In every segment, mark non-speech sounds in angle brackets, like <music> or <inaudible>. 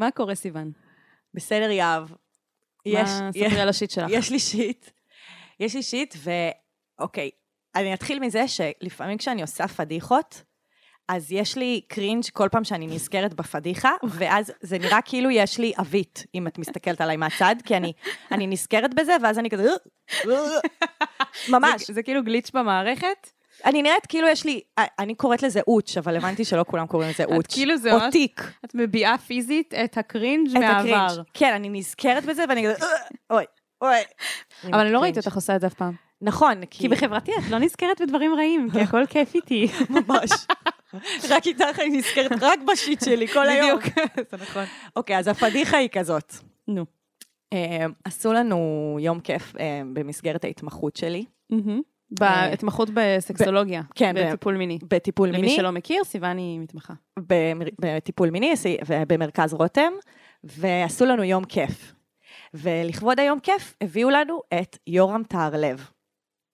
מה קורה, סיוון? בסדר, יהב. יש, מה, יש, ספרי על השיט שלך. יש לי שיט. יש לי שיט, ואוקיי, אני אתחיל מזה שלפעמים כשאני עושה פדיחות, אז יש לי קרינג' כל פעם שאני נזכרת בפדיחה, ואז זה נראה כאילו יש לי עווית, אם את מסתכלת עליי מהצד, כי אני, אני נזכרת בזה, ואז אני כזה... ממש. זה, זה כאילו גליץ' במערכת? אני נראית כאילו יש לי, אני קוראת לזה אוץ', אבל הבנתי שלא כולם קוראים לזה אוץ'. כאילו זה או תיק. את מביעה פיזית את הקרינג'. מהעבר. כן, אני נזכרת בזה, ואני כזה... אוי, אוי. אבל אני לא ראיתי. אותך עושה את זה אף פעם. נכון, כי בחברתי את לא נזכרת בדברים רעים, כי הכל כיף איתי. <laughs> ממש. רק איתך אני נזכרת רק בשיט שלי כל היום. בדיוק, <laughs> זה נכון. אוקיי, אז הפדיחה היא כזאת. נו. אה, עשו לנו יום כיף אה, במסגרת ההתמחות שלי, בהתמחות בסקסולוגיה. כן, בטיפול מיני. בטיפול למי מיני, שלא מכיר, סיוון היא מתמחה. בטיפול מיני ובמרכז רותם, ועשו לנו יום כיף. ולכבוד היום כיף הביאו לנו את יורם טהרלב.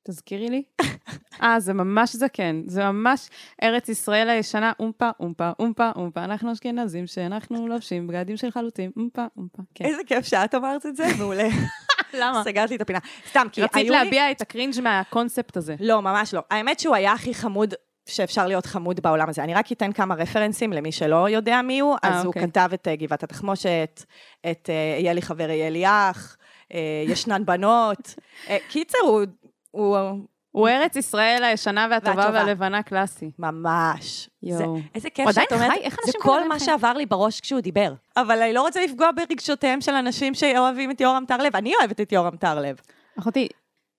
תזכירי לי. <laughs> אה, זה ממש זקן. זה ממש ארץ ישראל הישנה, אומפה, אומפה, אומפה, אומפה. אנחנו אשכנזים שאנחנו לובשים בגדים של חלוצים, אומפה, אומפה. כן. איזה כיף שאת אמרת את זה, מעולה. <laughs> למה? סגרת לי את הפינה. סתם, כי רצית היו לי... להביע את הקרינג' מהקונספט הזה. לא, ממש לא. האמת שהוא היה הכי חמוד שאפשר להיות חמוד בעולם הזה. אני רק אתן כמה רפרנסים למי שלא יודע מי הוא. אה, אז הוא אוקיי. כתב את אה, גבעת התחמושת, את אה, יהיה לי חבר, יהיה לי אח, אה, ישנן בנות. אה, קיצר, הוא... הוא ארץ ישראל הישנה והטובה והטובה. והלבנה קלאסי. ממש. יואו. זה, איזה כיף שאת אומרת, זה כל מה חיים? שעבר לי בראש כשהוא דיבר. אבל אני לא רוצה לפגוע ברגשותיהם של אנשים שאוהבים את יורם טהרלב. אני אוהבת את יורם טהרלב. אחותי,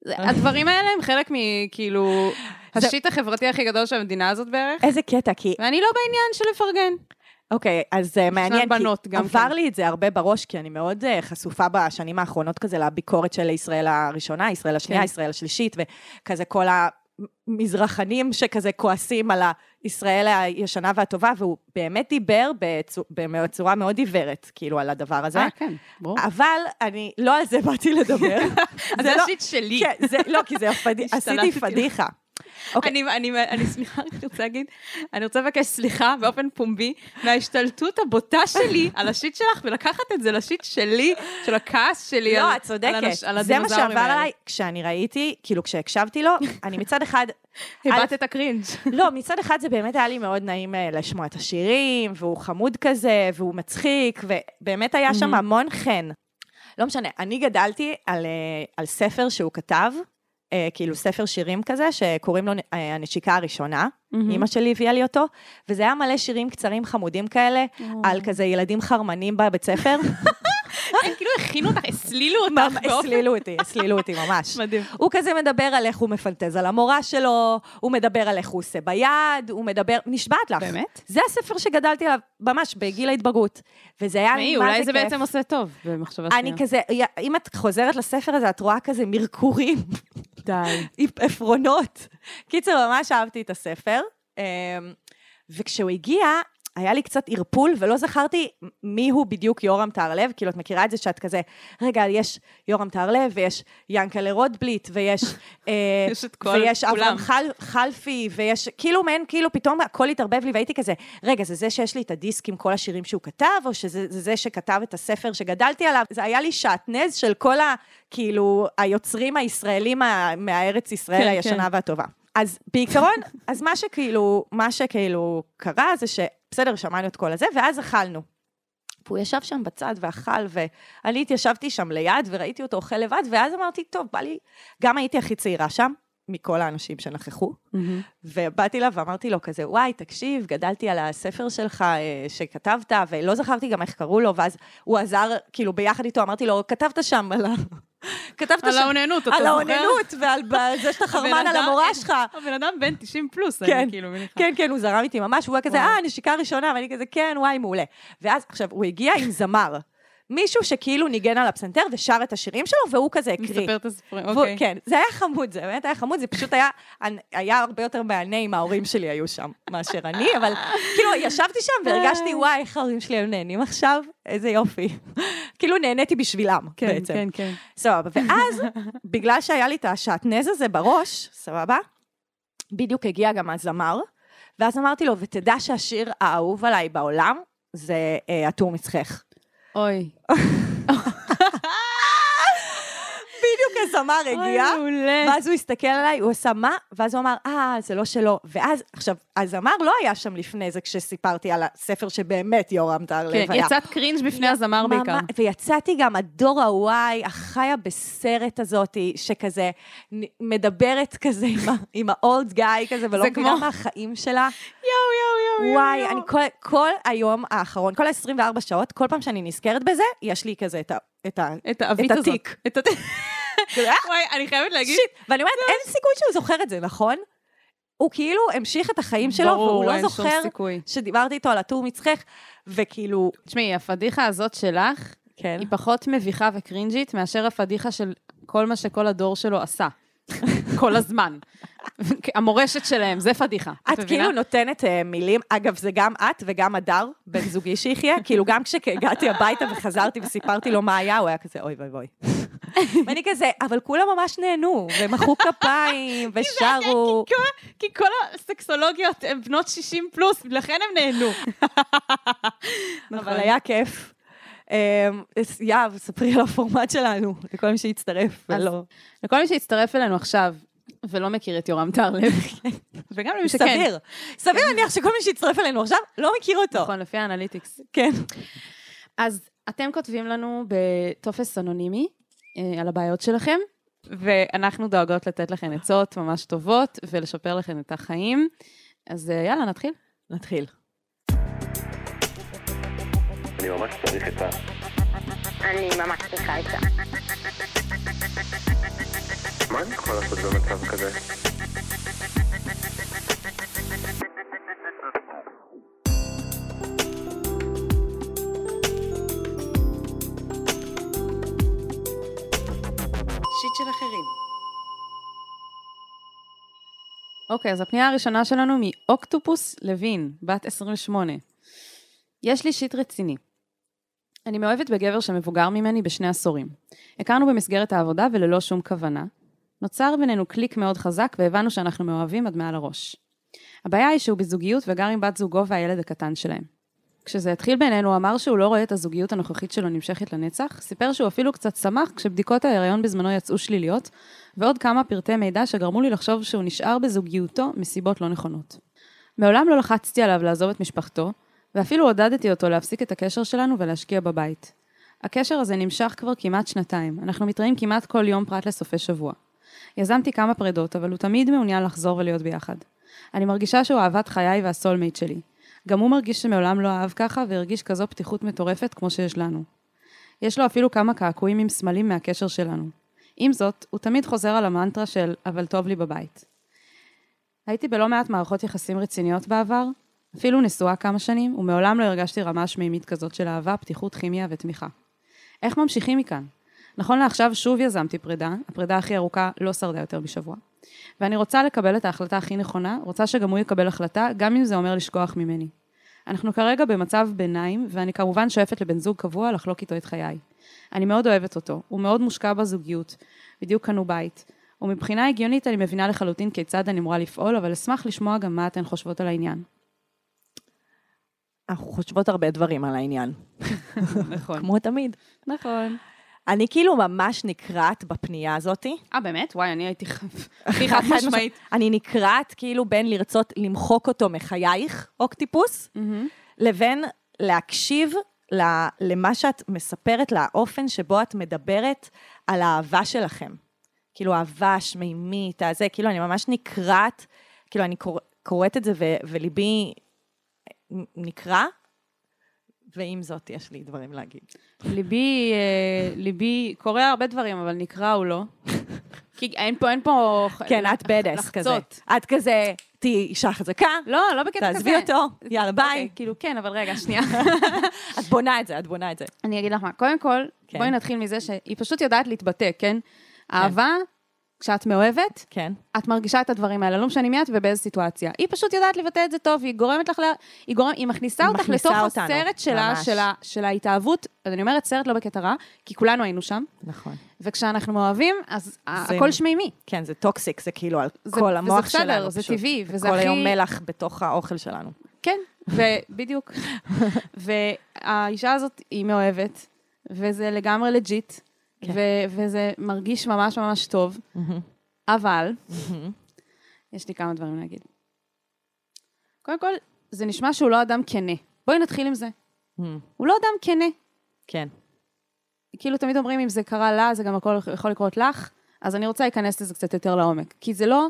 הדברים האלה הם חלק מכאילו, השיט החברתי הכי גדול של המדינה הזאת בערך, איזה קטע, כי ואני לא בעניין של לפרגן. אוקיי, אז זה מעניין, בנות כי עבר כן. לי את זה הרבה בראש, כי אני מאוד uh, חשופה בשנים האחרונות כזה לביקורת של ישראל הראשונה, ישראל השנייה, כן. ישראל השלישית, וכזה כל המזרחנים שכזה כועסים על הישראל הישנה והטובה, והוא באמת דיבר בצו- בצורה מאוד עיוורת, כאילו, על הדבר הזה. אה, כן, ברור. אבל אני, לא על זה באתי לדבר. <laughs> זה לא- ה shit שלי. כן, זה, לא, כי זה. <laughs> עשיתי. פדיחה. אוקיי. אני, אני, אני, רוצה להגיד, אני רוצה לבקש סליחה באופן פומבי מההשתלטות הבוטה שלי <laughs> על ה shit שלך, ולקחת את זה ל shit שלי, של הכעס שלי לא, את צודקת. זה מה שעבר. עליי כשאני ראיתי, כאילו כשהקשבתי לו, אני מצד אחד... הבעת את ה cringe. <laughs> לא, מצד אחד זה באמת היה לי מאוד נעים אה, לשמוע את השירים, והוא חמוד כזה, והוא מצחיק, ובאמת היה שם המון חן. לא משנה, אני גדלתי על, אה, על ספר שהוא כתב, אה, כאילו ספר שירים כזה, שקוראים לו אה, הנשיקה הראשונה. אימא שלי הביאה לי אותו, וזה היה מלא שירים קצרים חמודים כאלה, על כזה ילדים חרמנים בבית ספר. <laughs> הם כאילו הכינו אותך, הסלילו אותך. הסלילו אותי, הסלילו אותי ממש. <laughs> מדהים. הוא כזה מדבר על איך הוא מפנטז על המורה שלו, הוא מדבר על איך הוא עושה ביד, הוא מדבר, נשבעת לך. באמת? זה הספר שגדלתי עליו ממש בגיל ההתבגרות. וזה היה לי תשמעי, מה אולי זה כיף. בעצם עושה טוב, במחשבה אני שנייה. כזה, אם את חוזרת לספר הזה, את רואה כזה מרקורים, די. עפרונות. קיצר, ממש אהבתי את הספר. אמ, וכשהוא הגיע, היה לי קצת ערפול, ולא זכרתי מי הוא בדיוק יורם טהרלב, כאילו, את מכירה את זה שאת כזה, רגע, יש יורם טהרלב, ויש ינקלה רוטבליט, ויש... אה, <laughs> יש את כל- ויש. אברהם חל, חלפי, ויש, כאילו, מעין, כאילו, פתאום הכל התערבב לי, והייתי כזה, רגע, זה זה שיש לי את הדיסק עם כל השירים שהוא כתב, או שזה זה, זה שכתב את הספר שגדלתי עליו? זה היה לי שעטנז של כל ה... כאילו, היוצרים הישראלים מה, מהארץ ישראל כן, הישנה כן. והטובה. אז בעיקרון, אז מה שכאילו, מה שכאילו קרה זה שבסדר, שמענו את כל הזה, ואז אכלנו. והוא ישב שם בצד ואכל, ואני התיישבתי שם ליד וראיתי אותו אוכל לבד, ואז אמרתי, טוב, בא לי... גם הייתי הכי צעירה שם, מכל האנשים שנכחו, ובאתי אליו ואמרתי לו כזה, וואי, תקשיב, גדלתי על הספר שלך אה, שכתבת, ולא זכרתי גם איך קראו לו, ואז הוא עזר, כאילו, ביחד איתו, אמרתי לו, כתבת שם על. כתבת על. האוננות, אתה על זוכר? האוננות, ועל <laughs> זה שאתה חרמן על המורה שלך. הבן אדם בן 90 פלוס, כן, אני כאילו מניחה. כן, כן, הוא זרם איתי ממש, הוא היה כזה. אה, נשיקה ראשונה, ואני כזה, כן, וואי, מעולה. ואז, עכשיו, הוא הגיע עם זמר. מישהו שכאילו ניגן על הפסנתר ושר את השירים שלו, והוא כזה הקריא. מספר את הסיפורים, והוא- אוקיי. כן, זה היה חמוד, זה באמת היה חמוד, זה פשוט היה, היה הרבה יותר מהנה אם ההורים שלי היו שם מאשר אני, אבל כאילו, ישבתי שם והרגשתי, וואי, איך ההורים שלי היו נהנים עכשיו, איזה יופי. כאילו, נהניתי בשבילם, כן, בעצם. כן, כן. סבבה, ואז, בגלל שהיה לי את השעטנז הזה בראש, סבבה, בדיוק הגיע גם הזמר, ואז אמרתי לו, ותדע שהשיר האהוב עליי בעולם זה אה, הטור מצחך. Oi. <laughs> הזמר הגיע. ואז הוא הסתכל עליי, הוא עשה מה? ואז הוא אמר, אה, זה לא שלו. ואז, עכשיו, הזמר לא היה שם לפני זה כשסיפרתי על הספר שבאמת יורם טהרלב כן, היה. יצאת קרינג' בפני הזמר בעיקר. ויצאתי גם, הדור הוואי, החיה בסרט הזאתי, שכזה מדברת כזה עם ה- <laughs> עם האולד גיא כזה, ולא מבינה כמו- מהחיים שלה. יואו, יואו, וואי, אני כל, כל היום האחרון, כל ה-24 שעות, כל פעם שאני נזכרת בזה, יש לי כזה את ה... את ה... את האבית את הזאת. התיק. את התיק. וואי, אני חייבת להגיד, שיט. ואני אומרת, אין סיכוי שהוא זוכר את זה, נכון? הוא כאילו המשיך את החיים שלו, ברור, והוא לא זוכר. שדיברתי איתו על הטור מצחך, וכאילו, תשמעי, הפדיחה הזאת שלך, כן. היא פחות מביכה וקרינג'ית מאשר הפדיחה של כל מה שכל הדור שלו עשה. <laughs> כל הזמן. המורשת שלהם, זה פדיחה. את כאילו נותנת uh, מילים, אגב, זה גם את וגם הדר, בן זוגי שיחיה, כאילו גם כשהגעתי הביתה וחזרתי וסיפרתי לו מה היה, הוא היה כזה, אוי ואי ואי. ואני כזה, אבל כולם ממש נהנו, ומחאו כפיים, ושרו. כי כל- הסקסולוגיות הן בנות 60 פלוס, לכן הם נהנו. נכון. אבל היה כיף. אמ, יהב, ספרי על הפורמט שלנו, לכל מי שהצטרף, ולא. לכל מי שהצטרף אלינו עכשיו, ולא מכיר את יורם טהרלב, <laughs> וגם למי שכן. סביר. סביר להניח שכל מי שהצטרף אלינו עכשיו לא מכיר אותו. נכון, לפי האנליטיקס. כן. אז אתם כותבים לנו בטופס אנונימי אה, על הבעיות שלכם, ואנחנו דואגות לתת לכם עצות ממש טובות ולשפר לכם את החיים. אז אה, יאללה, נתחיל. נתחיל. אני ממש צריך עצה. אני ממש צריכה עצה. מה אני יכול לעשות במצב כזה? shit של אחרים. אוקיי, אז הפנייה הראשונה שלנו מאוקטופוס לוין, בת 28. יש לי shit רציני. אני מאוהבת בגבר שמבוגר ממני בשני עשורים. הכרנו במסגרת העבודה וללא שום כוונה. נוצר בינינו קליק מאוד חזק והבנו שאנחנו מאוהבים עד מעל הראש. הבעיה היא שהוא בזוגיות וגר עם בת זוגו והילד הקטן שלהם. כשזה התחיל בינינו, הוא אמר שהוא לא רואה את הזוגיות הנוכחית שלו נמשכת לנצח, סיפר שהוא אפילו קצת שמח כשבדיקות ההיריון בזמנו יצאו שליליות, ועוד כמה פרטי מידע שגרמו לי לחשוב שהוא נשאר בזוגיותו מסיבות לא נכונות. מעולם לא לחצתי עליו לעזוב את משפחתו, ואפילו עודדתי אותו להפסיק את הקשר שלנו ולהשקיע בבית. הקשר הזה נמשך כבר כמעט שנתיים, אנחנו מתראים כמעט כל יום פרט לסופי שבוע. יזמתי כמה פרדות, אבל הוא תמיד מעוניין לחזור ולהיות ביחד. אני מרגישה שהוא אהבת חיי והסולמייט שלי. גם הוא מרגיש שמעולם לא אהב ככה, והרגיש כזו פתיחות מטורפת כמו שיש לנו. יש לו אפילו כמה קעקועים עם סמלים מהקשר שלנו. עם זאת, הוא תמיד חוזר על המנטרה של "אבל טוב לי בבית". הייתי בלא מעט מערכות יחסים רציניות בעבר, אפילו נשואה כמה שנים, ומעולם לא הרגשתי רמה שמימית כזאת של אהבה, פתיחות, כימיה ותמיכה. איך ממשיכים מכאן? נכון לעכשיו שוב יזמתי פרידה, הפרידה הכי ארוכה לא שרדה יותר משבוע. ואני רוצה לקבל את ההחלטה הכי נכונה, רוצה שגם הוא יקבל החלטה, גם אם זה אומר לשכוח ממני. אנחנו כרגע במצב ביניים, ואני כמובן שואפת לבן זוג קבוע לחלוק איתו את חיי. אני מאוד אוהבת אותו, הוא מאוד מושקע בזוגיות, בדיוק קנו בית. ומבחינה הגיונית אני מבינה לחלוטין כיצד אני אמורה לפעול, אבל אשמח לשמוע גם מה אתן חושבות על העניין. אנחנו חושבות הרבה דברים על העניין, נכון. כמו תמיד. נכון. אני כאילו ממש נקרעת בפנייה הזאתי. אה, באמת? וואי, אני הייתי הכי חד <laughs> משמעית. אני נקרעת כאילו בין לרצות למחוק אותו מחייך, אוקטיפוס, לבין להקשיב למה שאת מספרת, לאופן שבו את מדברת על האהבה שלכם. כאילו, אהבה שמימית, הזה, כאילו, אני ממש נקרעת, כאילו, אני קור- קוראת את זה וליבי נקרע, ועם זאת, יש לי דברים להגיד. ליבי, אה, ליבי, קורה הרבה דברים, אבל נקרא הוא לא. כי אין פה, אין פה... כן, את בדס כזה. את כזה, תהיי אישה חזקה, לא, לא בקטע כזה. תעזבי אותו, יאללה, ביי. אוקיי, כאילו, כן, אבל רגע, שנייה. <laughs> את בונה את זה, את בונה את זה. אני אגיד לך מה, קודם כל, כן. בואי נתחיל מזה שהיא פשוט יודעת להתבטא, כן? אהבה, כשאת מאוהבת, כן. את מרגישה את הדברים האלה, לא משנה מי את ובאיזה סיטואציה. היא פשוט יודעת לבטא את זה טוב, היא גורמת לך, ל... היא, גורם... היא מכניסה היא אותך מכניסה לתוך אותנו, הסרט שלה, ממש. של, ה... של ההתאהבות. אז אני אומרת סרט לא בקטע רע, כי כולנו היינו שם, נכון. וכשאנחנו מאוהבים, אז זה- הכל שמימי. כן, זה toxic, זה כאילו על זה- כל וזה המוח בסדר, שלנו. זה פשוט. טבעי, וזה כל הכי- היום מלח בתוך האוכל שלנו. כן, ובדיוק. <laughs> האישה הזאת היא מאוהבת, וזה לגמרי legit, כן. ו- וזה מרגיש ממש ממש טוב, מהמם, אבל מהמם. יש לי כמה דברים להגיד. קודם כל, זה נשמע שהוא לא אדם כנה. בואי נתחיל עם זה. מהמם. הוא לא אדם כנה. כן. כאילו תמיד אומרים, אם זה קרה לה, זה גם הכל יכול לקרות לך, אז אני רוצה להיכנס לזה קצת יותר לעומק. כי זה לא,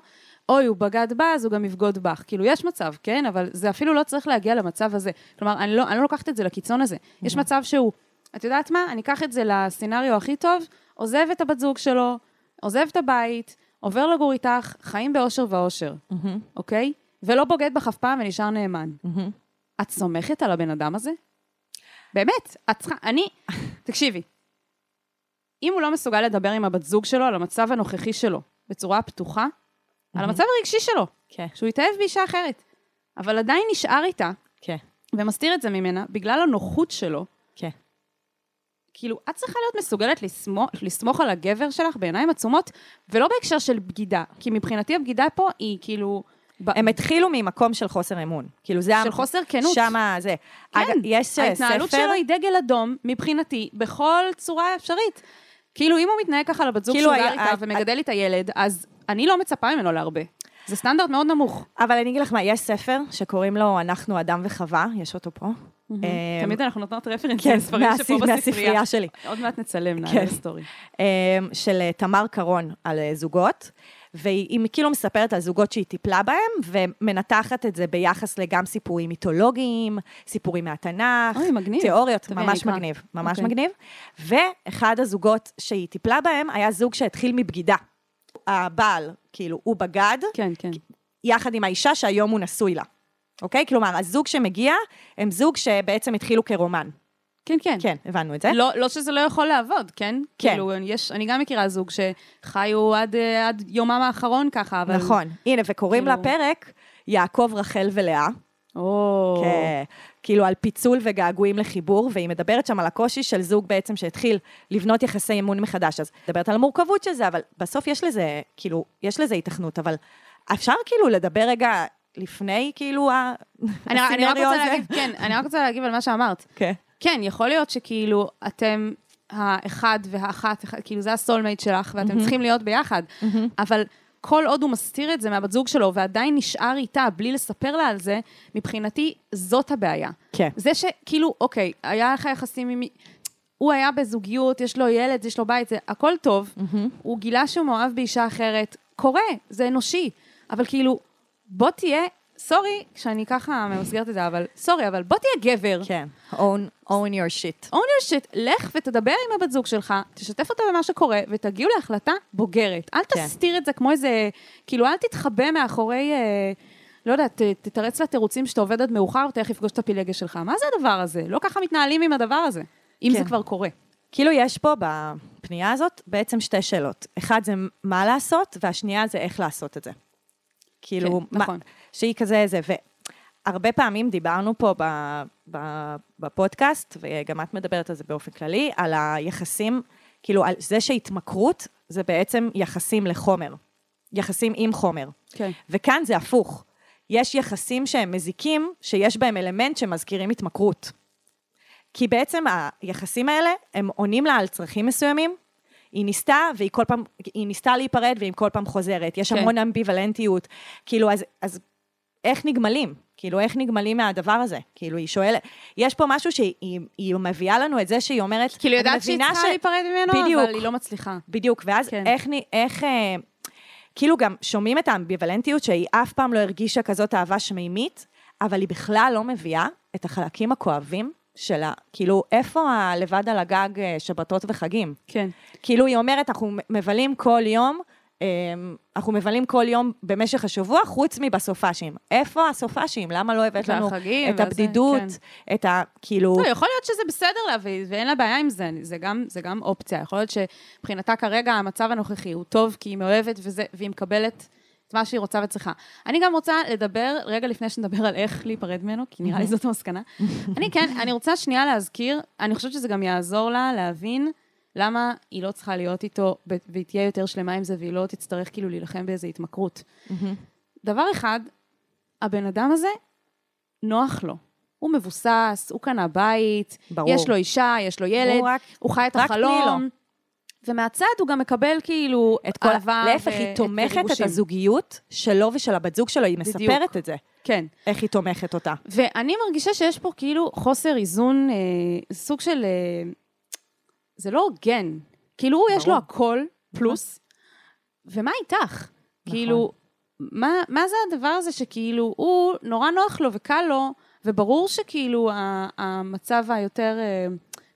אוי, הוא בגד בה, אז הוא גם יבגוד בך. כאילו, יש מצב, כן? אבל זה אפילו לא צריך להגיע למצב הזה. כלומר, אני לא, אני לא לוקחת את זה לקיצון הזה. יש מצב שהוא, את יודעת מה? אני אקח את זה לסצנריו הכי טוב, עוזב את הבת זוג שלו, עוזב את הבית, עובר לגור איתך, חיים באושר ואושר, מהמם, אוקיי? ולא בוגד בך אף פעם ונשאר נאמן. מהמם. את סומכת על הבן אדם הזה? באמת, את צריכה, אני, תקשיבי, אם הוא לא מסוגל לדבר עם הבת זוג שלו על המצב הנוכחי שלו בצורה פתוחה, על המצב הרגשי שלו, כן, שהוא התאהב באישה אחרת, אבל עדיין נשאר איתה כן, ומסתיר את זה ממנה בגלל הנוחות שלו, כן. כאילו, את צריכה להיות מסוגלת לסמוך, לסמוך על הגבר שלך בעיניים עצומות, ולא בהקשר של בגידה, כי מבחינתי הבגידה פה היא כאילו... ב- הם התחילו ממקום של חוסר אמון. כאילו זה... של חוסר כנות. שמה זה. כן, אגב, יש אה, ההתנהלות ספר... שלו היא דגל אדום, מבחינתי, בכל צורה אפשרית. כאילו, אם הוא מתנהג ככה לבת זוג כאילו, שהוא גר איתה ומגדל איתה ילד, אז אני לא מצפה ממנו להרבה. זה סטנדרט מאוד נמוך. אבל אני אגיד לך מה, יש ספר שקוראים לו אנחנו אדם וחווה, יש אותו פה. אמ, תמיד אנחנו נותנות רפרנס כן, לספרים שפה מהספרייה בספרייה. שלי. עוד מעט נצלם, כן. נעלה סטורי. אמ, של אה, תמר קרון על אה, זוגות, והיא כאילו מספרת על זוגות שהיא טיפלה בהם, ומנתחת את זה ביחס לגם סיפורים מיתולוגיים, סיפורים מהתנ"ך, אוי, מגניב. תיאוריות, ממש. מגניב, ממש אוקיי. מגניב. ואחד הזוגות שהיא טיפלה בהם היה זוג שהתחיל מבגידה. הבעל, כאילו, הוא בגד, כן, כן. יחד עם האישה שהיום הוא נשוי לה. אוקיי? כלומר, הזוג שמגיע, הם זוג שבעצם התחילו כרומן. כן, כן. כן, הבנו את זה. לא, לא שזה לא יכול לעבוד, כן? כן. כאילו, יש, אני גם מכירה זוג שחיו עד, אה, עד יומם האחרון ככה, אבל... נכון. הנה, וקוראים כאילו- לפרק יעקב, רחל ולאה. או... כן, כאילו על פיצול וגעגועים לחיבור, והיא מדברת שם על הקושי של זוג בעצם שהתחיל לבנות יחסי אמון מחדש. אז מדברת על המורכבות של זה, אבל בסוף יש לזה, כאילו, יש לזה התכנות, אבל אפשר כאילו לדבר רגע לפני, כאילו, ה- אני, אני רק הסצנריו רוצה הזה? להגיב, כן, אני רק רוצה להגיב על מה שאמרת. כן. כן, יכול להיות שכאילו אתם האחד והאחת, כאילו זה הסולמייט שלך, ואתם צריכים להיות ביחד, אבל כל עוד הוא מסתיר את זה מהבת זוג שלו ועדיין נשאר איתה בלי לספר לה על זה, מבחינתי זאת הבעיה. כן. זה שכאילו, אוקיי, היה לך יחסים עם... הוא היה בזוגיות, יש לו ילד, יש לו בית, זה הכל טוב. הוא גילה שהוא מאוהב באישה אחרת, קורה, זה אנושי. אבל כאילו, בוא תהיה, סורי, שאני ככה ממסגרת את זה, אבל סורי, אבל בוא תהיה גבר. כן. own, own your shit. own your shit, לך ותדבר עם הבת זוג שלך, תשתף אותה במה שקורה, ותגיעו להחלטה בוגרת. אל כן. תסתיר את זה כמו איזה, כאילו, אל תתחבא מאחורי, אה, לא יודעת, תתרץ לה תירוצים שאתה עובד עד מאוחר ותכף יפגוש את הפילגש שלך. מה זה הדבר הזה? לא ככה מתנהלים עם הדבר הזה, אם כן. זה כבר קורה. כאילו יש פה בפנייה הזאת בעצם שתי שאלות. אחד זה מה לעשות, והשנייה זה איך לעשות את זה. כאילו, כן, נכון. שהיא כזה זה, והרבה פעמים דיברנו פה ב, ב, בפודקאסט, וגם את מדברת על זה באופן כללי, על היחסים, כאילו, על זה שהתמכרות זה בעצם יחסים לחומר. יחסים עם חומר. כן. וכאן זה הפוך. יש יחסים שהם מזיקים, שיש בהם אלמנט שמזכירים התמכרות. כי בעצם היחסים האלה, הם עונים לה על צרכים מסוימים. היא ניסתה, והיא כל פעם, היא ניסתה להיפרד, והיא כל פעם חוזרת. יש כן. המון אמביוולנטיות. כאילו, אז, אז איך נגמלים? כאילו, איך נגמלים מהדבר הזה? כאילו, היא שואלת, יש פה משהו שהיא היא מביאה לנו את זה שהיא אומרת, כאילו, "אני יודעת שהיא צריכה להיפרד ממנו, בדיוק. אבל היא לא מצליחה. בדיוק, ואז כן. איך, איך, אה, כאילו גם שומעים את האמביוולנטיות שהיא אף פעם לא הרגישה כזאת אהבה שמימית, אבל היא בכלל לא מביאה את החלקים הכואבים שלה. כאילו, איפה הלבד על הגג אה, שבתות וחגים? כן. כאילו, היא אומרת, אנחנו מבלים כל יום, אה, אנחנו מבלים כל יום במשך השבוע, חוץ מבסופאשים. איפה הסופאשים? למה לא הבאת לנו והחגים, את הבדידות, כן. את ה... כאילו... לא, יכול להיות שזה בסדר להביא, ואין לה בעיה עם זה, זה גם, זה גם אופציה. יכול להיות שמבחינתה כרגע המצב הנוכחי הוא טוב, כי היא מאוהבת וזה, והיא מקבלת את מה שהיא רוצה וצריכה. אני גם רוצה לדבר, רגע לפני שנדבר על איך להיפרד ממנו, כי נראה לי זאת המסקנה. אני כן, אני רוצה שנייה להזכיר, אני חושבת שזה גם יעזור לה להבין למה היא לא צריכה להיות איתו, והיא תהיה יותר שלמה עם זה, והיא לא תצטרך כאילו להילחם באיזו התמכרות. דבר אחד, הבן אדם הזה, נוח לו. הוא מבוסס, הוא קנה בית, ברור. יש לו אישה, יש לו ילד, הוא רק- הוא חי את רק החלום. ומהצד הוא גם מקבל כאילו את כל... אהבה להפך, ו- היא תומכת את. הזוגיות שלו ושל הבת זוג שלו, היא בדיוק. מספרת את זה. כן. איך היא תומכת אותה. ואני מרגישה שיש פה כאילו חוסר איזון, אה, סוג של... אה, זה לא הוגן. כאילו, הוא יש לו ברור. הכל, פלוס, ומה איתך? כאילו, מה, מה זה הדבר הזה שכאילו, הוא, נורא נוח לו וקל לו, וברור שכאילו המצב היותר, אה,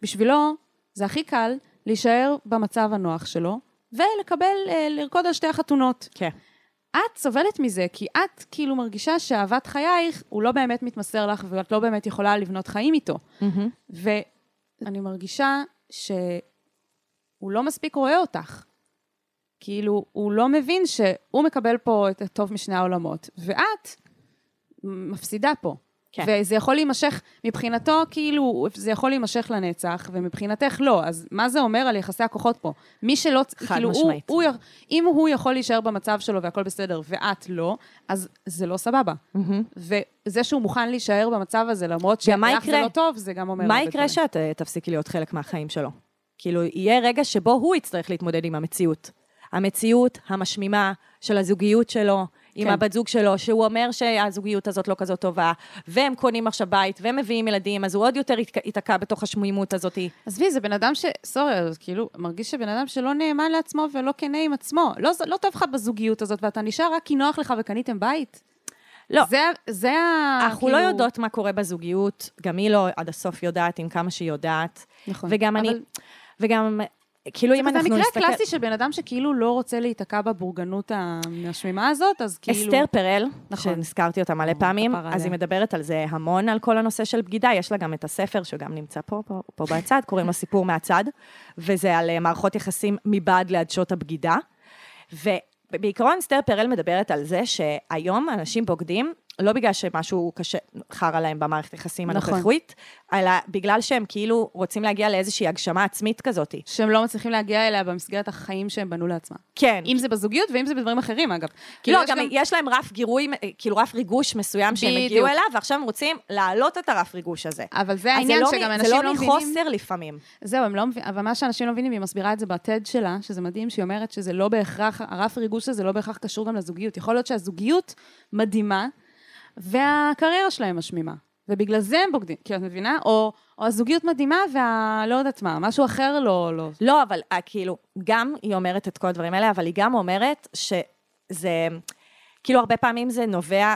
בשבילו, זה הכי קל להישאר במצב הנוח שלו, ולקבל, אה, לרקוד על שתי החתונות. כן. את סובלת מזה, כי את כאילו מרגישה שאהבת חייך, הוא לא באמת מתמסר לך, ואת לא באמת יכולה לבנות חיים איתו. ואני מרגישה שהוא לא מספיק רואה אותך. כאילו, הוא לא מבין שהוא מקבל פה את הטוב משני העולמות, ואת מפסידה פה. כן. וזה יכול להימשך, מבחינתו, כאילו, זה יכול להימשך לנצח, ומבחינתך לא. אז מה זה אומר על יחסי הכוחות פה? מי שלא, חד כאילו, משמעית. הוא, הוא, אם הוא יכול להישאר במצב שלו והכל בסדר, ואת לא, אז זה לא סבבה. וזה שהוא מוכן להישאר במצב הזה, למרות שלך זה? לא טוב, זה גם אומר מה יקרה. שאת אה, תפסיקי להיות חלק מהחיים שלו? כאילו, יהיה רגע שבו הוא יצטרך להתמודד עם המציאות. המציאות המשמימה של הזוגיות שלו, עם כן. הבת זוג שלו, שהוא אומר שהזוגיות הזאת לא כזאת טובה, והם קונים עכשיו בית, והם מביאים ילדים, אז הוא עוד יותר ייתק- ייתקע בתוך השמימות הזאת. עזבי, זה בן אדם ש... סורי, אז כאילו, מרגיש שבן אדם שלא נאמן לעצמו ולא כנה עם עצמו. לא, לא טוב לך בזוגיות הזאת, ואתה נשאר רק כי נוח לך וקניתם בית? לא. זה, זה ה... אנחנו לא יודעות מה קורה בזוגיות, גם היא לא עד הסוף יודעת עם כמה שהיא יודעת. נכון. וגם אני, אבל- וגם, כאילו אם זה אנחנו המקרה נסתכל... הקלאסי של בן אדם שכאילו לא רוצה להיתקע בבורגנות המשמימה הזאת, אז כאילו... אסתר פרל, נכון. שנזכרתי אותה מלא פעמים, אז. היא מדברת על זה המון, על כל הנושא של בגידה. יש לה גם את הספר שגם נמצא פה, פה, פה בצד, קוראים לו סיפור מהצד, וזה על אה, מערכות יחסים מבעד לעדשות הבגידה. ובעיקרון אסתר פרל מדברת על זה שהיום אנשים בוגדים, לא בגלל שמשהו קשה, חרא להם במערכת יחסים נכון. הנוכחית, אלא בגלל שהם כאילו רוצים להגיע לאיזושהי הגשמה עצמית כזאת. שהם לא מצליחים להגיע אליה במסגרת החיים שהם בנו לעצמם. כן. אם זה בזוגיות ואם זה בדברים אחרים, אגב. לא, כאילו, יש גם יש להם רף גירוי, כאילו רף ריגוש מסוים שהם בדיוק. הגיעו אליו, ועכשיו הם רוצים להעלות את הרף ריגוש הזה. אבל זה העניין לא שגם מ- אנשים זה לא לא מבינים... מחוסר לפעמים. זהו, הם לא מבינים, אבל מה שאנשים לא מבינים, היא מסבירה את זה בטד שלה, שזה מדהים, שהיא אומרת שזה לא בהכרח, הרף ריגוש הזה לא בהכרח קשור גם לזוגיות. יכול להיות שהזוגיות מדהימה, והקריירה שלהם משמימה. ובגלל זה הם בוגדים, כי את מבינה? או, או הזוגיות מדהימה וה... לא יודעת מה, משהו אחר לא... לא. לא, אבל אה, כאילו, גם היא אומרת את כל הדברים האלה, אבל היא גם אומרת שזה, כאילו, הרבה פעמים זה נובע,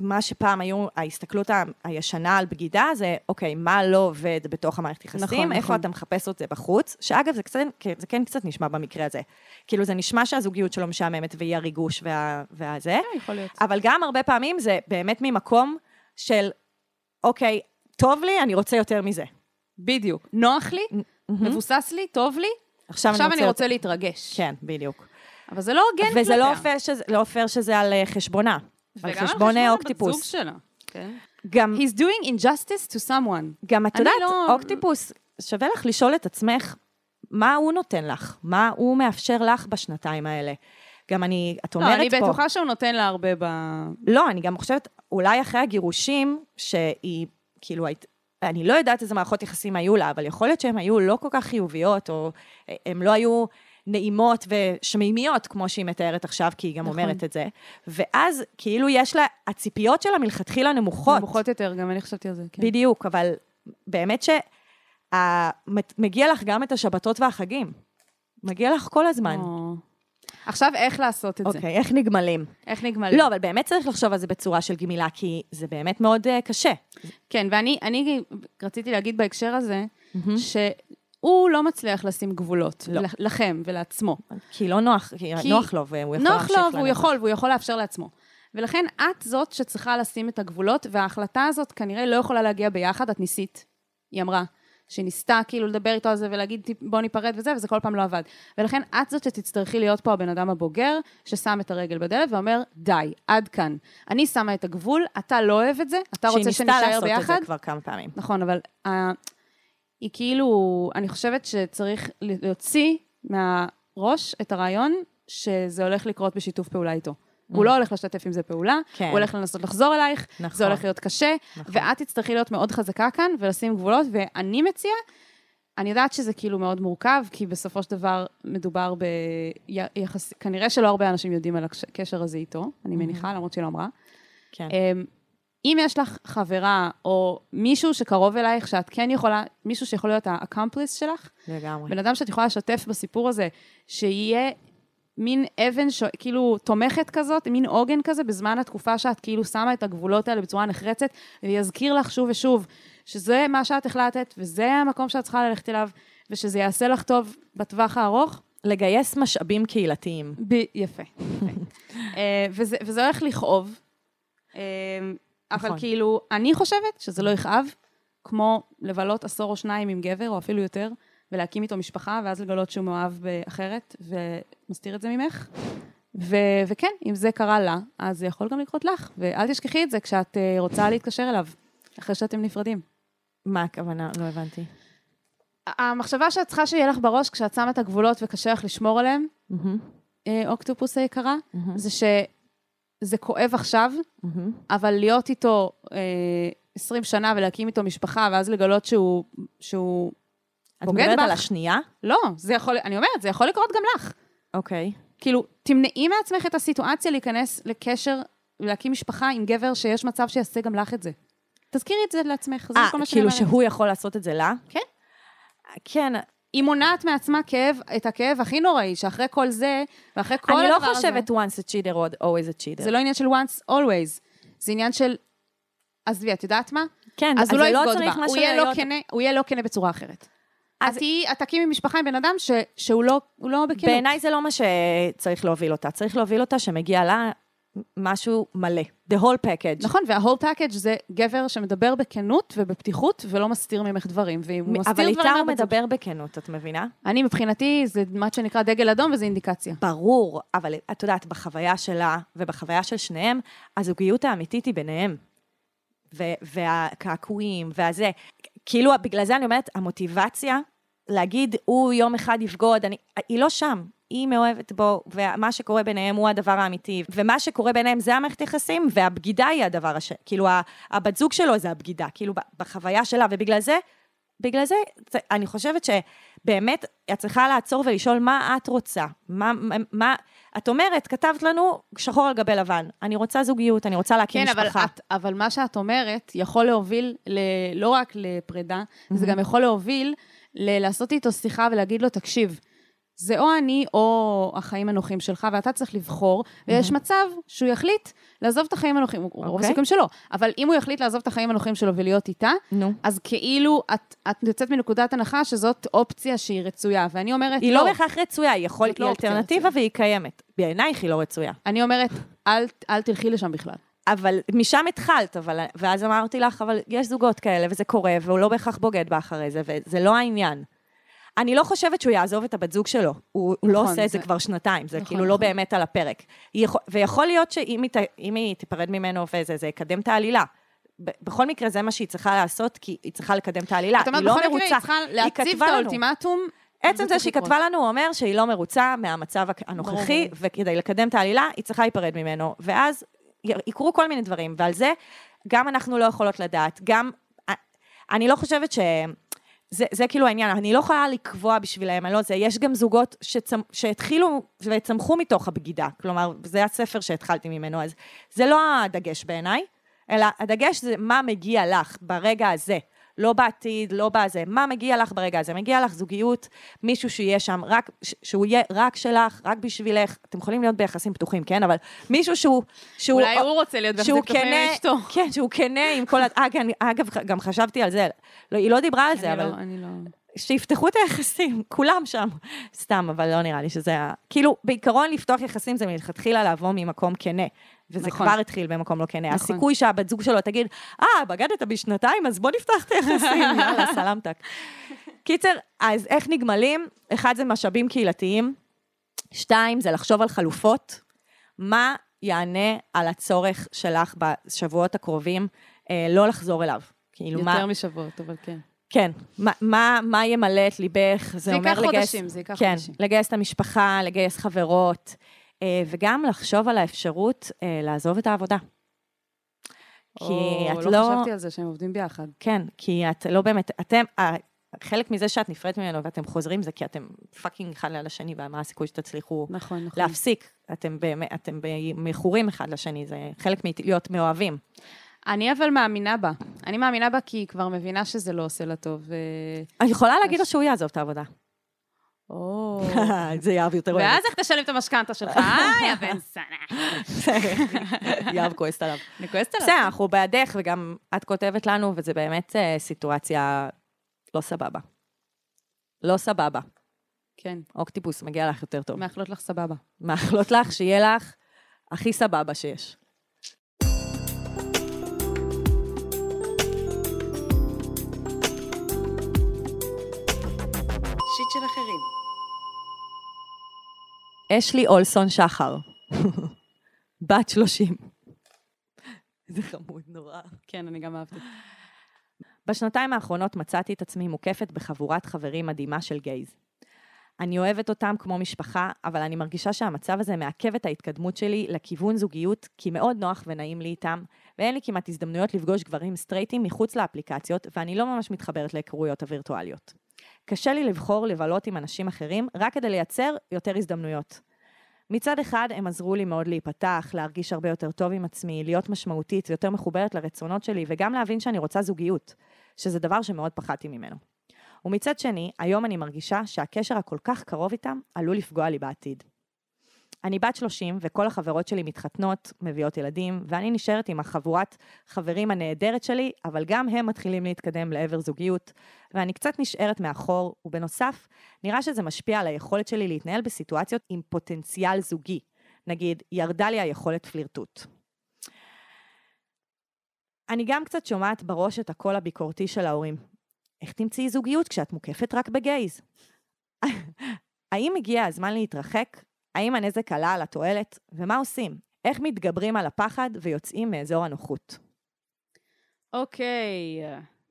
מה שפעם היו, ההסתכלות הישנה על בגידה, זה, אוקיי, מה לא עובד בתוך המערכת יחסים, נכון, איפה נכון. אתה מחפש את זה בחוץ, שאגב, זה, קצת, זה כן קצת נשמע במקרה הזה. כאילו, זה נשמע שהזוגיות שלו משעממת והיא הריגוש וה, והזה. כן, יכול להיות. אבל גם הרבה פעמים זה באמת ממקום של, אוקיי, טוב לי, אני רוצה יותר מזה. בדיוק. נוח לי, מבוסס לי, טוב לי, עכשיו, עכשיו אני יותר- רוצה להתרגש. כן, בדיוק. אבל זה לא הוגן וזה לא כלפיה. פייר שזה, לא שזה על אה, חשבונה. על חשבון הבת אוקטיפוס. זוג שלה. כן. גם, He's doing injustice to someone. גם את אני יודעת, לא- אוקטיפוס, שווה לך לשאול את עצמך, מה הוא נותן לך? מה הוא מאפשר לך בשנתיים האלה? גם אני, את לא, אומרת אני פה... בטוחה שהוא נותן לה הרבה ב... לא, אני גם חושבת, אולי אחרי הגירושים, שהיא, כאילו, היית... אני לא יודעת איזה מערכות יחסים היו לה, אבל יכול להיות שהן היו לא כל כך חיוביות, או הן לא היו נעימות ושמימיות, כמו שהיא מתארת עכשיו, כי היא גם נכון. אומרת את זה. ואז, כאילו, יש לה, הציפיות שלה מלכתחילה נמוכות. נמוכות יותר, גם אני חשבתי על זה, כן. בדיוק, אבל באמת שמגיע לך גם את השבתות והחגים. מגיע לך כל הזמן. או. עכשיו, איך לעשות את זה? אוקיי, איך נגמלים? איך נגמלים? לא, אבל באמת צריך לחשוב על זה בצורה של גמילה, כי זה באמת מאוד אה, קשה. כן, ואני אני רציתי להגיד בהקשר הזה, שהוא לא מצליח לשים גבולות. לא. לכם ולעצמו. כי לא נוח, כי כי נוח לו, והוא יכול נוח להמשיך לו, והוא. יכול, והוא יכול לאפשר לעצמו. ולכן את זאת שצריכה לשים את הגבולות, וההחלטה הזאת כנראה לא יכולה להגיע ביחד, את ניסית. היא אמרה. שהיא ניסתה כאילו לדבר איתו על זה ולהגיד "טיפ, בוא ניפרד וזה, וזה כל פעם לא עבד. ולכן את זאת שתצטרכי להיות פה הבן אדם הבוגר, ששם את הרגל בדלת ואומר, די, עד כאן. אני שמה את הגבול, אתה לא אוהב את זה, אתה רוצה שהיא שנישאר ניסתה לעשות ביחד. את זה כבר כמה פעמים. נכון, אבל היא כאילו, אני חושבת שצריך להוציא מהראש את הרעיון שזה הולך לקרות בשיתוף פעולה איתו. הוא לא הולך לשתף עם זה פעולה, כן. הוא הולך לנסות לחזור אלייך, נכון. זה הולך להיות קשה, נכון. ואת תצטרכי להיות מאוד חזקה כאן ולשים גבולות, ואני מציעה, אני יודעת שזה כאילו מאוד מורכב, כי בסופו של דבר מדובר ביחס... כנראה שלא הרבה אנשים יודעים על הקשר הזה איתו, אני מניחה, למרות שהיא לא אמרה. כן. אמ, אם יש לך חברה או מישהו שקרוב אלייך, שאת כן יכולה, מישהו שיכול להיות ה-accomplice שלך, לגמרי. בן אדם שאת יכולה לשתף בסיפור הזה, שיהיה מין אבן, ש... כאילו תומכת כזאת, מין עוגן כזה, בזמן התקופה שאת כאילו שמה את הגבולות האלה בצורה נחרצת, ויזכיר לך שוב ושוב, שזה מה שאת החלטת, וזה המקום שאת צריכה ללכת אליו, ושזה יעשה לך טוב בטווח הארוך. לגייס משאבים קהילתיים. ב... יפה. יפה. <laughs> אה, וזה, וזה הולך לכאוב, אה, אבל נכון. כאילו, אני חושבת שזה לא יכאב, כמו לבלות עשור או שניים עם גבר, או אפילו יותר, ולהקים איתו משפחה, ואז לגלות שהוא מאוהב באחרת, ומסתיר את זה ממך. ו- וכן, אם זה קרה לה, אז זה יכול גם לקרות לך, ואל תשכחי את זה כשאת אה, רוצה להתקשר אליו, אחרי שאתם נפרדים. מה הכוונה? לא הבנתי. המחשבה שאת צריכה שיהיה לך בראש כשאת שמה את הגבולות וקשה לך לשמור עליהם, אה, אוקטופוס היקרה, מהמם, זה שזה כואב עכשיו, מהמם. אבל להיות איתו אה, 20 שנה ולהקים איתו משפחה, ואז לגלות שהוא, שהוא את מדברת בך? על השנייה? לא, זה יכול, אני אומרת, זה יכול לקרות גם לך. אוקיי. כאילו, תמנעי מעצמך את הסיטואציה להיכנס לקשר ולהקים משפחה עם גבר שיש מצב שיעשה גם לך את זה. תזכירי את זה לעצמך, זה אה, כל מה שאני כאילו אומרת. שהוא יכול לעשות את זה לה? כן. כן, היא מונעת מעצמה כאב, את הכאב הכי נוראי, שאחרי כל זה, ואחרי כל אני לא הדבר הזה... חושבת once a cheater or always a cheater. זה לא עניין של once, always. זה עניין של... עזבי, את יודעת מה? כן, אז הוא לא זה יבגוד צריך בה, הוא יהיה לא להיות- כנה, הוא יהיה לא כנה בצורה אחרת. אז- תהיי, את תקימי משפחה עם בן אדם ש, שהוא לא, הוא לא בכנות. בעיניי זה לא מה שצריך להוביל אותה. צריך להוביל אותה שמגיע לה משהו מלא. The whole package. נכון, וה-whole package זה גבר שמדבר בכנות ובפתיחות ולא מסתיר ממך דברים, ואם הוא מסתיר אבל דברים... איתה הוא מדבר בכנות, את מבינה? אני מבחינתי, זה מה שנקרא דגל אדום וזה אינדיקציה. ברור, אבל את יודעת, בחוויה שלה ובחוויה של שניהם, הזוגיות האמיתית היא ביניהם. ו- והקעקועים והזה. כאילו, בגלל זה אני אומרת, המוטיבציה להגיד, הוא יום אחד יבגוד, אני, היא לא שם. היא מאוהבת בו, ומה שקורה ביניהם הוא הדבר האמיתי. ומה שקורה ביניהם זה המערכת יחסים, והבגידה היא הדבר השני. כאילו, הבת זוג שלו זה הבגידה, כאילו, בחוויה שלה, ובגלל זה, בגלל זה, אני חושבת שבאמת, את צריכה לעצור ולשאול מה את רוצה. מה, מה, מה, את אומרת, כתבת לנו שחור על גבי לבן, אני רוצה זוגיות, אני רוצה להקים כן, אבל, משפחה. את, אבל מה שאת אומרת יכול להוביל ל, לא רק לפרידה, זה גם יכול להוביל ל- לעשות איתו שיחה ולהגיד לו, תקשיב, זה או אני או החיים הנוחים שלך, ואתה צריך לבחור, ויש מצב שהוא יחליט לעזוב את החיים הנוחים, רוב אוקיי. הסיכויים שלו, אבל אם הוא יחליט לעזוב את החיים הנוחים שלו ולהיות איתה, נו. אז כאילו את, את יוצאת מנקודת הנחה שזאת אופציה שהיא רצויה, ואני אומרת, היא לא בהכרח רצויה, היא יכול, היא לא אלטרנטיבה. והיא קיימת. בעינייך היא לא רצויה. אני אומרת, אל, אל תלכי לשם בכלל. אבל משם התחלת, אבל, ואז אמרתי לך, אבל יש זוגות כאלה, וזה קורה, והוא לא בהכרח בוגד בה אחרי זה, וזה לא העניין. אני לא חושבת שהוא יעזוב את הבת זוג שלו. הוא, לא נכון, עושה את זה כבר שנתיים, זה נכון, כאילו לא נכון. באמת על הפרק. יכול, ויכול להיות שאם היא, היא תיפרד ממנו וזה, זה יקדם את העלילה. בכל מקרה, זה מה שהיא צריכה לעשות, כי היא צריכה לקדם את העלילה. את אומרת, היא לא בכל מקרה מרוצה. היא צריכה להציב את. האולטימטום. עצם זה שהיא. כתבה לנו, הוא אומר שהיא לא מרוצה מהמצב הנוכחי. וכדי לקדם את העלילה, היא צריכה להיפרד ממנו. ואז יקרו כל מיני דברים, ועל זה גם אנחנו לא יכולות לדעת, גם... אני לא חושבת ש... זה, זה כאילו העניין, אני לא יכולה לקבוע בשבילם, אני לא זה, יש גם זוגות שצמ, שהתחילו וצמחו מתוך הבגידה, כלומר, זה הספר שהתחלתי ממנו, אז זה לא הדגש בעיניי, אלא הדגש זה מה מגיע לך ברגע הזה, לא בעתיד, לא בזה, מה מגיע לך ברגע הזה? מגיע לך זוגיות, מישהו שיהיה שם, רק, שהוא יהיה רק שלך, רק בשבילך, אתם יכולים להיות ביחסים פתוחים, כן? אבל מישהו שהוא... שהוא אולי הוא רוצה להיות ביחסים פתוחים עם אשתו. כן, שהוא כנה עם כל... ה- אגב, אגב, גם חשבתי על זה, לא, היא לא דיברה על זה, אני אבל... לא, אני לא... שיפתחו את היחסים, כולם שם. סתם, אבל לא נראה לי שזה ה... כאילו, בעיקרון לפתוח יחסים זה מלכתחילה לבוא ממקום כנה. וזה נכון. כבר התחיל במקום לא כנה. נכון. הסיכוי שהבת זוג שלו תגיד, אה, בגדת בשנתיים, אז בוא נפתח את היחסים, <laughs> יאללה, סלמתק. קיצר, אז איך נגמלים? אחד זה משאבים קהילתיים, שתיים זה לחשוב על חלופות. מה יענה על הצורך שלך בשבועות הקרובים אה, לא לחזור אליו? כאילו, מה... יותר משבועות, אבל כן. כן, מה, מה, מה ימלא את ליבך? זה, זה אומר ייקח לגייס... חודשים, זה ייקח כן, חודשים. לגייס את המשפחה, לגייס חברות, וגם לחשוב על האפשרות אה, לעזוב את העבודה. כי או, את לא... לא... חשבתי על זה שהם עובדים ביחד. כן, כי את לא באמת, אתם, ה- חלק מזה שאת נפרדת ממנו ואתם חוזרים זה כי אתם פאקינג אחד ליד השני, ומה הסיכוי שתצליחו נכון, נכון. להפסיק? אתם באמת, אתם מכורים אחד לשני, זה חלק מלהיות מאוהבים. אני אבל מאמינה בה. אני מאמינה בה כי היא כבר מבינה שזה לא עושה לה טוב. ו... אני יכולה להגיד לו שהוא יעזוב את העבודה. או... <laughs> זה יהב יותר אוהב. ואז איך תשלם את המשכנתה שלך? <laughs> אה, יא בן סנה. יהב כועסת עליו. אני כועסת עליו. בסדר, אנחנו בידך, וגם את כותבת לנו, וזה באמת אה, סיטואציה לא סבבה. לא סבבה. כן, אוקטיפוס, מגיע לך יותר טוב. מאחלות לך סבבה. מאחלות לך שיהיה לך הכי סבבה שיש. אשלי אולסון שחר, בת 30. זה חמוד נורא. כן, אני גם אהבתי. בשנתיים האחרונות מצאתי את עצמי מוקפת בחבורת חברים מדהימה של גייז. אני אוהבת אותם כמו משפחה, אבל אני מרגישה שהמצב הזה מעכב את ההתקדמות שלי לכיוון זוגיות, כי מאוד נוח ונעים לי איתם, ואין לי כמעט הזדמנויות לפגוש גברים סטרייטים מחוץ לאפליקציות, ואני לא ממש מתחברת להיכרויות הווירטואליות. קשה לי לבחור לבלות עם אנשים אחרים, רק כדי לייצר יותר הזדמנויות. מצד אחד, הם עזרו לי מאוד להיפתח, להרגיש הרבה יותר טוב עם עצמי, להיות משמעותית ויותר מחוברת לרצונות שלי, וגם להבין שאני רוצה זוגיות, שזה דבר שמאוד פחדתי ממנו. ומצד שני, היום אני מרגישה שהקשר הכל כך קרוב איתם עלול לפגוע לי בעתיד. אני בת 30 וכל החברות שלי מתחתנות, מביאות ילדים, ואני נשארת עם החבורת חברים הנהדרת שלי, אבל גם הם מתחילים להתקדם לעבר זוגיות, ואני קצת נשארת מאחור, ובנוסף, נראה שזה משפיע על היכולת שלי להתנהל בסיטואציות עם פוטנציאל זוגי. נגיד, ירדה לי היכולת פלירטוט. אני גם קצת שומעת בראש את הקול הביקורתי של ההורים. איך תמצאי זוגיות כשאת מוקפת רק בגייז? <laughs> האם הגיע הזמן להתרחק? האם הנזק עלה על התועלת? ומה עושים? איך מתגברים על הפחד ויוצאים מאזור הנוחות? אוקיי,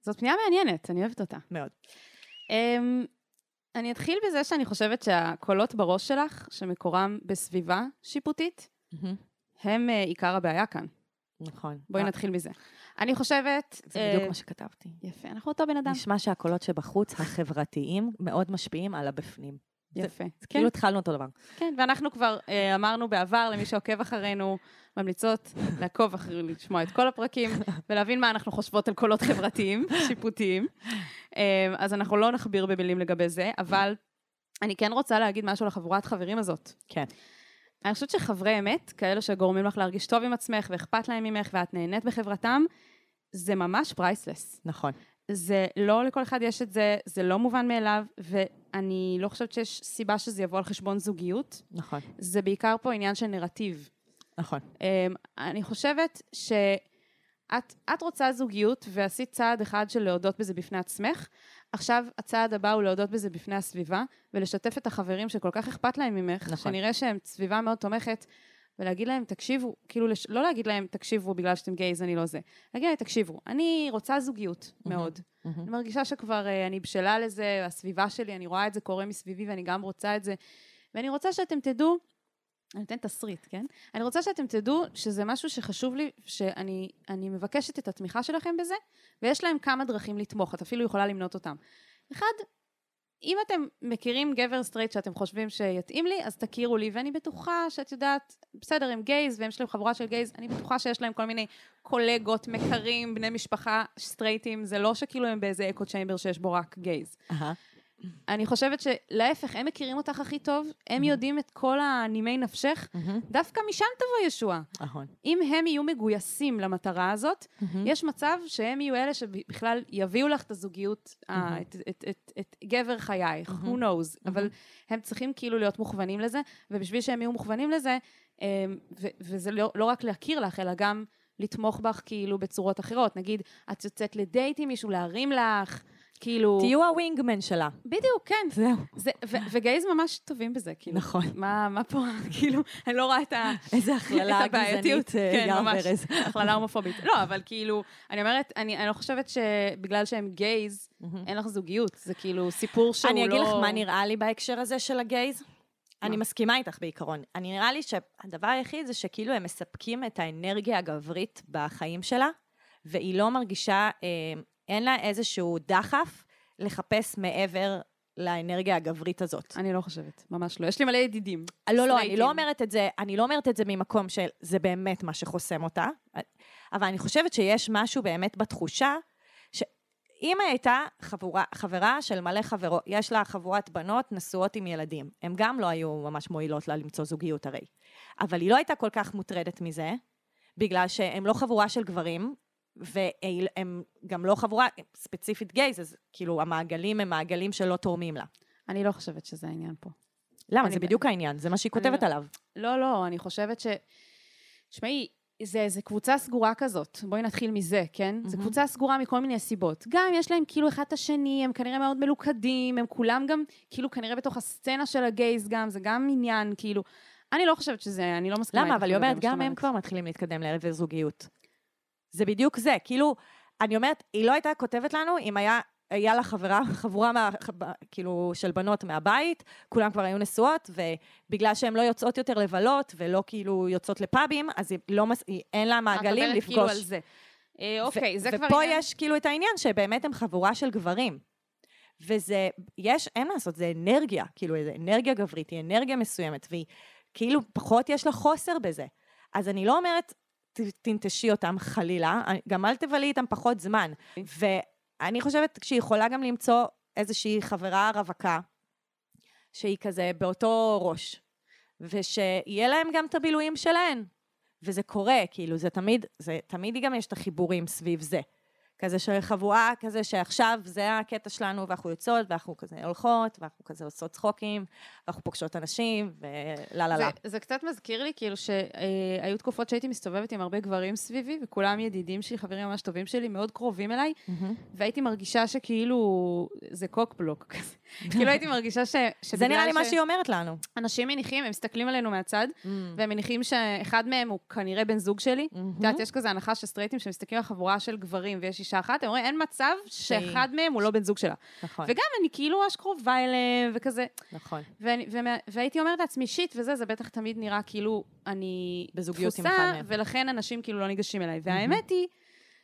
זאת פנייה מעניינת, אני אוהבת אותה. מאוד. Um, אני אתחיל בזה שאני חושבת שהקולות בראש שלך, שמקורם בסביבה שיפוטית, הם uh, עיקר הבעיה כאן. נכון. בואי אה, נתחיל בזה. אני חושבת... זה אה, בדיוק מה שכתבתי. יפה, אנחנו אותו בן אדם. נשמע שהקולות שבחוץ, החברתיים, מאוד משפיעים על הבפנים. יפה. זה כן, כאילו התחלנו אותו דבר. כן, ואנחנו כבר אה, אמרנו בעבר, למי שעוקב אחרינו, ממליצות לעקוב אחרי, לשמוע את כל הפרקים, <laughs> ולהבין מה אנחנו חושבות על קולות חברתיים, <laughs> שיפוטיים. אה, אז אנחנו לא נכביר במילים לגבי זה, אבל אני כן רוצה להגיד משהו לחבורת חברים הזאת. כן. אני חושבת שחברי אמת, כאלה שגורמים לך להרגיש טוב עם עצמך ואכפת להם ממך ואת נהנית בחברתם, זה ממש פרייסלס. נכון. זה לא לכל אחד יש את זה, זה לא מובן מאליו, ואני לא חושבת שיש סיבה שזה יבוא על חשבון זוגיות. נכון. זה בעיקר פה עניין של נרטיב. נכון. אמ, אני חושבת שאת את רוצה זוגיות ועשית צעד אחד של להודות בזה בפני עצמך, עכשיו הצעד הבא הוא להודות בזה בפני הסביבה, ולשתף את החברים שכל כך אכפת להם ממך, נכון. שנראה שהם סביבה מאוד תומכת, ולהגיד להם, תקשיבו, כאילו, לש... לא להגיד להם, תקשיבו בגלל שאתם גייז, אני לא זה. להגיד להם, תקשיבו, אני רוצה זוגיות מאוד. מהמם. אני מרגישה שכבר אה, אני בשלה לזה, הסביבה שלי, אני רואה את זה קורה מסביבי ואני גם רוצה את זה. ואני רוצה שאתם תדעו, אני אתן תסריט, כן? אני רוצה שאתם תדעו שזה משהו שחשוב לי, שאני אני מבקשת את התמיכה שלכם בזה, ויש להם כמה דרכים לתמוך, את אפילו יכולה למנות אותם. אחד, אם אתם מכירים גבר סטרייט שאתם חושבים שיתאים לי, אז תכירו לי, ואני בטוחה שאת יודעת, בסדר, הם gays, והם יש להם חבורה של gays, אני בטוחה שיש להם כל מיני קולגות, מכרים, בני משפחה סטרייטים, זה לא שכאילו הם באיזה echo chamber שיש בו רק gays. אהה. אני חושבת שלהפך, הם מכירים אותך הכי טוב, הם יודעים את כל הנימי נפשך, מהמם. דווקא משם תבוא ישועה. נכון. אם הם יהיו מגויסים למטרה הזאת, יש מצב שהם יהיו אלה שבכלל יביאו לך את הזוגיות, ה- את, גבר חייך, who knows, אבל הם צריכים כאילו להיות מוכוונים לזה, ובשביל שהם יהיו מוכוונים לזה, אמ, וזה לא, לא רק להכיר לך, אלא גם לתמוך בך כאילו בצורות אחרות. נגיד, את יוצאת לדייט עם מישהו, להרים לך, כאילו... תהיו הווינגמן שלה. בדיוק, כן. זהו. זה, ו- וגייז ממש טובים בזה, כאילו. נכון. מה, מה פה, <laughs> כאילו, אני לא רואה את ה... איזה הכללה. גזענית, אה, כן, ממש. הכללה הומופובית. לא, אבל כאילו, אני אומרת, אני, אני לא חושבת שבגלל שהם גייז, אין לך זוגיות. זה כאילו סיפור שהוא לא... אני אגיד לך מה נראה לי בהקשר הזה של הגייז. אני מסכימה איתך בעיקרון. אני נראה לי שהדבר היחיד זה שכאילו הם מספקים את האנרגיה הגברית בחיים שלה, והיא לא מרגישה, אה, אין לה איזשהו דחף לחפש מעבר לאנרגיה הגברית הזאת. אני לא חושבת, ממש לא. יש לי מלא ידידים. לא, לא, אני. לא אומרת את זה, אני לא אומרת את זה ממקום של זה באמת מה שחוסם אותה, אבל אני חושבת שיש משהו באמת בתחושה, שאם הייתה חבורה, חברה של מלא חברות, יש לה חבורת בנות נשואות עם ילדים, הן גם לא היו ממש מועילות לה למצוא זוגיות הרי, אבל היא לא הייתה כל כך מוטרדת מזה, בגלל שהם לא חבורה של גברים, והם גם לא חבורה ספציפית גייז, אז כאילו המעגלים הם מעגלים שלא תורמים לה. אני לא חושבת שזה העניין פה. למה? אני- זה בדיוק העניין, זה מה שהיא אני כותבת לא- עליו. לא, לא, אני חושבת ש... תשמעי, זה, זה קבוצה סגורה כזאת, בואי נתחיל מזה, כן? Mm-hmm. זו קבוצה סגורה מכל מיני סיבות. גם יש להם כאילו אחד את השני, הם כנראה מאוד מלוכדים, הם כולם גם, כאילו כנראה בתוך הסצנה של הגייז גם, זה גם עניין, כאילו... אני לא חושבת שזה, אני לא מסכימה למה? אבל היא לגבי אומרת, גם הם. כבר מתחילים להתקדם לעבר זוגיות. זה בדיוק זה, כאילו, אני אומרת, היא לא הייתה כותבת לנו אם היה... היה לה חברה, חבורה מה, כאילו של בנות מהבית, כולם כבר היו נשואות, ובגלל שהן לא יוצאות יותר לבלות, ולא כאילו יוצאות לפאבים, אז היא לא, מס- היא, אין לה מעגלים מדברת לפגוש. כאילו על זה. אה, אוקיי, זה כבר ופה עניין... יש כאילו את העניין שבאמת הם חבורה של גברים. וזה, יש, אין לעשות, זה אנרגיה, כאילו, איזו אנרגיה גברית, היא אנרגיה מסוימת, והיא, כאילו, פחות יש לה חוסר בזה. אז אני לא אומרת, תנטשי אותם חלילה, גם אל תבלי איתם פחות זמן. ואני חושבת שהיא יכולה גם למצוא איזושהי חברה רווקה, שהיא כזה באותו ראש, ושיהיה להם גם את הבילויים שלהן. וזה קורה, כאילו, זה תמיד, זה תמיד גם יש את החיבורים סביב זה. כזה של חבורה, כזה שעכשיו זה הקטע שלנו, ואנחנו יוצאות, ואנחנו כזה הולכות, ואנחנו כזה עושות צחוקים, ואנחנו פוגשות אנשים, ולה לה לה. זה, זה קצת מזכיר לי, כאילו, שהיו תקופות שהייתי מסתובבת עם הרבה גברים סביבי, וכולם ידידים שלי, חברים ממש טובים שלי, מאוד קרובים אליי, והייתי מרגישה שכאילו, זה קוקבלוק כזה. <laughs> כאילו הייתי מרגישה ש... זה נראה לי מה ש- שהיא אומרת לנו. אנשים מניחים, הם מסתכלים עלינו מהצד, Mm. והם מניחים שאחד מהם הוא כנראה בן זוג שלי. את יודעת, יש כזה הנחה של סטרייטים שמסתכלים על חבורה של גברים ויש אישה אחת, הם אומרים, אין מצב שאחד מהם הוא לא בן זוג שלה. נכון, וגם אני כאילו ממש קרובה אליהם, וכזה. נכון. ואני, ומה, והייתי אומרת לעצמי, שיט וזה, זה בטח תמיד נראה כאילו אני בזוגיות עם דפוסה, אחד מהם. ולכן אנשים כאילו לא ניגשים אליי. והאמת היא...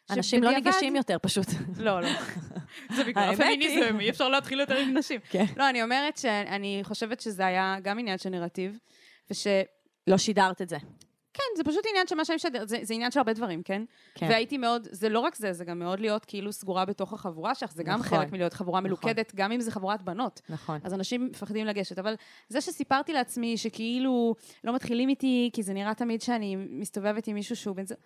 אנשים לא ניגשים יותר פשוט. לא, לא. <laughs> זה בגלל הפמיניזם, אי אפשר להתחיל יותר עם נשים. <laughs> כן. לא, אני אומרת שאני חושבת שזה היה גם עניין של נרטיב, וש... לא שידרת את זה. כן, זה פשוט עניין של מה שאני משדר, זה, זה עניין של הרבה דברים, כן? כן. והייתי מאוד, זה לא רק זה, זה גם מאוד להיות כאילו סגורה בתוך החבורה שלך, זה גם נכון. חלק מלהיות חבורה מלוכדת, גם אם זה חבורת בנות. נכון. אז אנשים מפחדים לגשת, אבל זה שסיפרתי לעצמי שכאילו לא מתחילים איתי, כי זה נראה תמיד שאני מסתובבת עם מישהו שהוא בן זוג...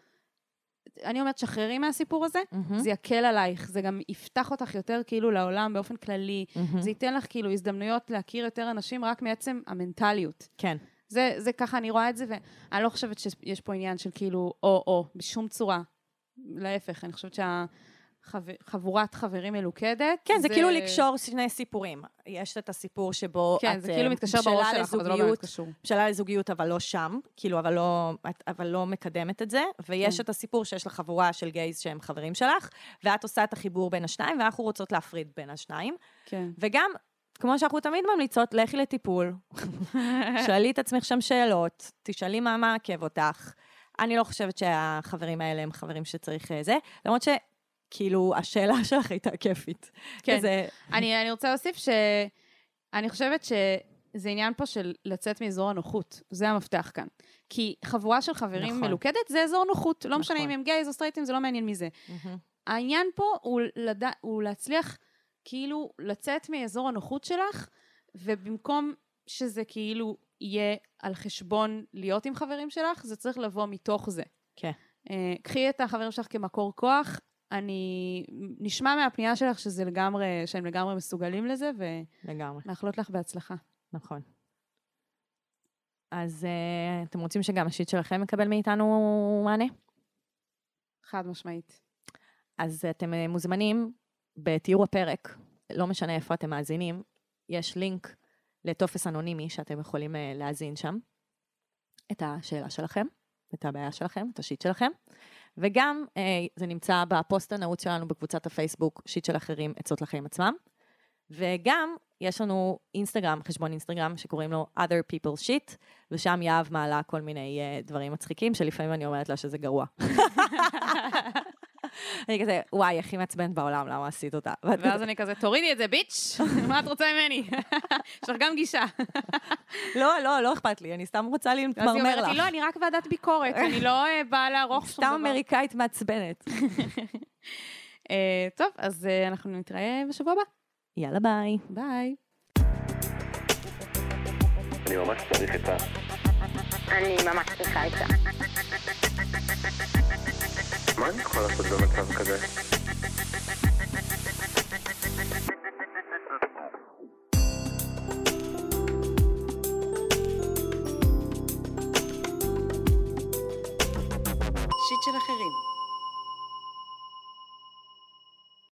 אני אומרת, שחררי מהסיפור הזה, מהמם. זה יקל עלייך, זה גם יפתח אותך יותר כאילו לעולם באופן כללי, מהמם. זה ייתן לך כאילו הזדמנויות להכיר יותר אנשים רק מעצם המנטליות. כן. זה, זה ככה, אני רואה את זה, ואני לא חושבת שיש פה עניין של כאילו או-או, בשום צורה. להפך, אני חושבת שהחבורת חברים מלוכדת, כן, זה כאילו לקשור שני סיפורים. יש את הסיפור שבו כן, את זה כאילו אה, מתקשר בראש שלך, אבל זה לא באמת קשור. בשלה לזוגיות, אבל לא שם, כאילו, אבל לא, אבל לא מקדמת את זה, ויש כן. את הסיפור שיש לך חבורה של גייז שהם חברים שלך, ואת עושה את החיבור בין השניים, ואנחנו רוצות להפריד בין השניים. כן. וגם, כמו שאנחנו תמיד ממליצות, לכי לטיפול, <laughs> שאלי את עצמך שם שאלות, תשאלי מה מעכב אותך. אני לא חושבת שהחברים האלה הם חברים שצריך אה, זה, למרות שכאילו, השאלה <laughs> שלך הייתה כיפית. כן. כזה, אני, אני רוצה להוסיף שאני חושבת שזה עניין פה של לצאת מאזור הנוחות, זה המפתח כאן. כי חבורה של חברים נכון. מלוכדת זה אזור נוחות, לא משנה נכון. אם הם גייז או סטרייטים, זה לא מעניין מי זה. העניין פה הוא, לד... הוא להצליח כאילו לצאת מאזור הנוחות שלך, ובמקום שזה כאילו יהיה על חשבון להיות עם חברים שלך, זה צריך לבוא מתוך זה. כן. אה, קחי את החברים שלך כמקור כוח, אני, נשמע מהפנייה שלך שזה לגמרי, שהם לגמרי מסוגלים לזה, לגמרי, ומאחלות לך בהצלחה. נכון. אז uh, אתם רוצים שגם השיט שלכם יקבל מאיתנו מענה? חד משמעית. אז אתם אה, מוזמנים בתיאור הפרק, לא משנה איפה אתם מאזינים, יש לינק לטופס אנונימי שאתם יכולים אה, להאזין שם, את השאלה שלכם, את הבעיה שלכם, את השיט שלכם, וגם אה, זה נמצא בפוסט הנעוץ שלנו בקבוצת הפייסבוק, שיט של אחרים, עצות לחיים עצמם, וגם, יש לנו אינסטגרם, חשבון אינסטגרם שקוראים לו other people shit, ושם יהב מעלה כל מיני uh, דברים מצחיקים, שלפעמים אני אומרת לה שזה גרוע. <laughs> <laughs> אני כזה, וואי, הכי מעצבנת בעולם, למה עשית אותה? <laughs> ואז אני כזה, תורידי את זה, ביץ', <laughs> מה את רוצה ממני? יש לך גם גישה. לא, לא, לא אכפת לי, אני סתם רוצה ואז היא להתמרמר אומרת לי, לך. לא, אני רק ועדת ביקורת, אני לא אה, באה לערוך שום סתם דבר. אמריקאית מעצבנת. אה, טוב, אז אה, אנחנו נתראה בשבוע הבא. יאללה ביי. ביי. אני ממש צריך את ה... אני ממש צריכה עצה. מה אני יכול לעשות במצב כזה?